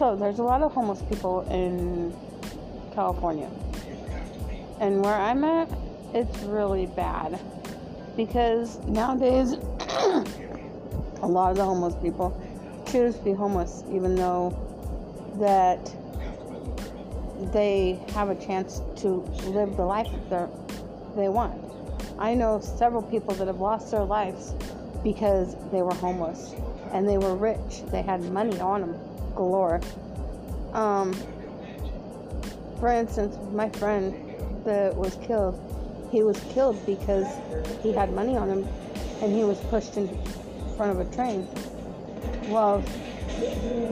So there's a lot of homeless people in California. And where I'm at, it's really bad. Because nowadays, a lot of the homeless people choose to be homeless even though that they have a chance to live the life that they want. I know several people that have lost their lives because they were homeless and they were rich. They had money on them Um, for instance, my friend that was killed, he was killed because he had money on him and he was pushed in front of a train. Well,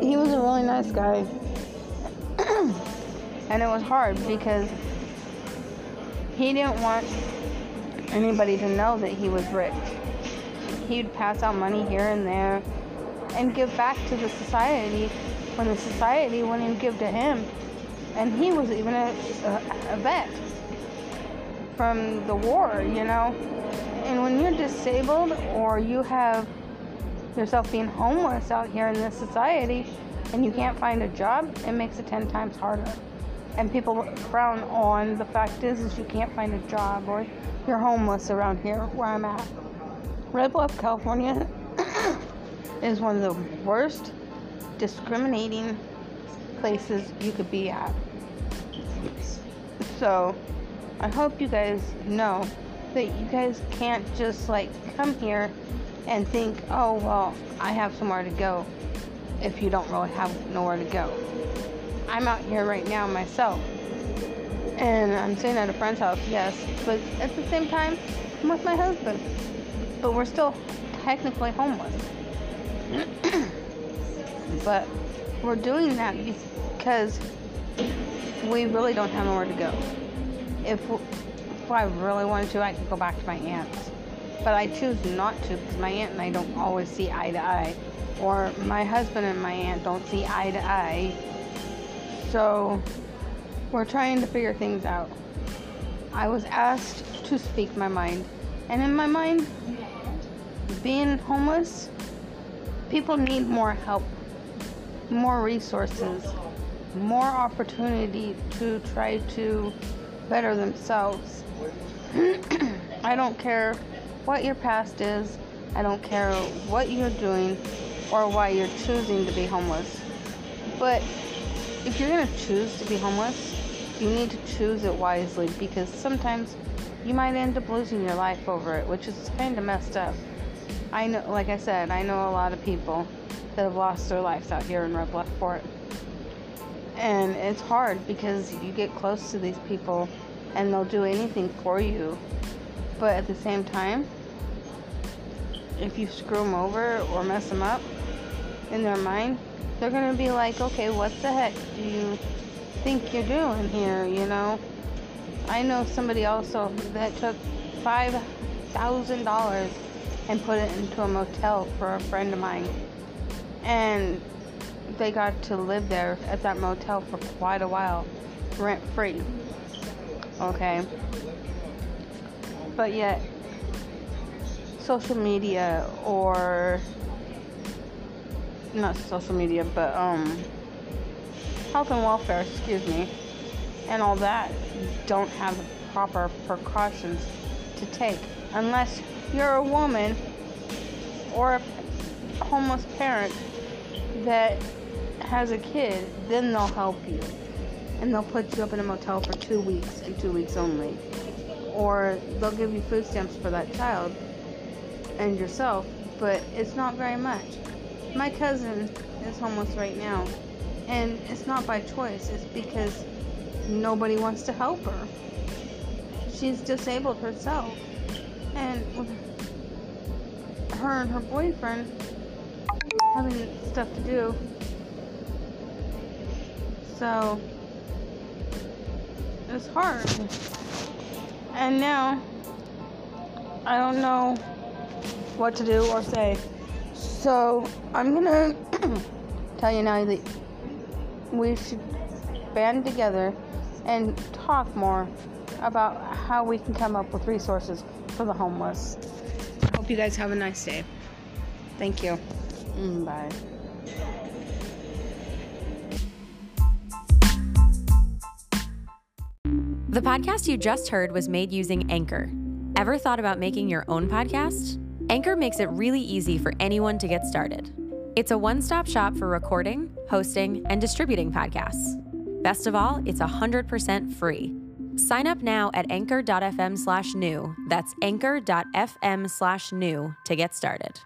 he was a really nice guy. and it was hard because he didn't want anybody to know that he was rich. He'd pass out money here and there and give back to the society when the society wouldn't even give to him. And he was even a, a, a vet from the war, you know. And when you're disabled or you have yourself being homeless out here in this society and you can't find a job, it makes it 10 times harder. And people frown on the fact is, is you can't find a job or you're homeless around here where I'm at. Red Bluff, California is one of the worst discriminating places you could be at. So, I hope you guys know that you guys can't just like come here and think, oh, well, I have somewhere to go if you don't really have nowhere to go. I'm out here right now myself. And I'm staying at a friend's house, yes. But at the same time, I'm with my husband. But we're still technically homeless. but we're doing that because we really don't have nowhere to go. If, if I really wanted to, I could go back to my aunt's. But I choose not to because my aunt and I don't always see eye to eye. Or my husband and my aunt don't see eye to eye. So we're trying to figure things out. I was asked to speak my mind. And in my mind, being homeless, people need more help, more resources, more opportunity to try to better themselves. I don't care what your past is, I don't care what you're doing or why you're choosing to be homeless. But if you're going to choose to be homeless, you need to choose it wisely because sometimes you might end up losing your life over it, which is kind of messed up. I know, like I said, I know a lot of people that have lost their lives out here in Red Bluff Fort. And it's hard because you get close to these people and they'll do anything for you. But at the same time, if you screw them over or mess them up in their mind, they're going to be like, okay, what the heck do you think you're doing here, you know? I know somebody also that took $5,000 and put it into a motel for a friend of mine. And they got to live there at that motel for quite a while, rent free. Okay? But yet, social media or not social media, but um, health and welfare, excuse me, and all that don't have the proper precautions to take unless you're a woman or a homeless parent that has a kid, then they'll help you. And they'll put you up in a motel for two weeks and two weeks only. Or they'll give you food stamps for that child and yourself, but it's not very much. My cousin is homeless right now, and it's not by choice, it's because nobody wants to help her. She's disabled herself. And her and her boyfriend having stuff to do. So it's hard. And now I don't know what to do or say. So I'm gonna tell you now that we should band together and talk more about how we can come up with resources for the homeless. Hope you guys have a nice day. Thank you. Mm, bye. The podcast you just heard was made using Anchor. Ever thought about making your own podcast? Anchor makes it really easy for anyone to get started. It's a one stop shop for recording, hosting, and distributing podcasts. Best of all, it's 100% free. Sign up now at anchor.fm slash new. That's anchor.fm slash new to get started.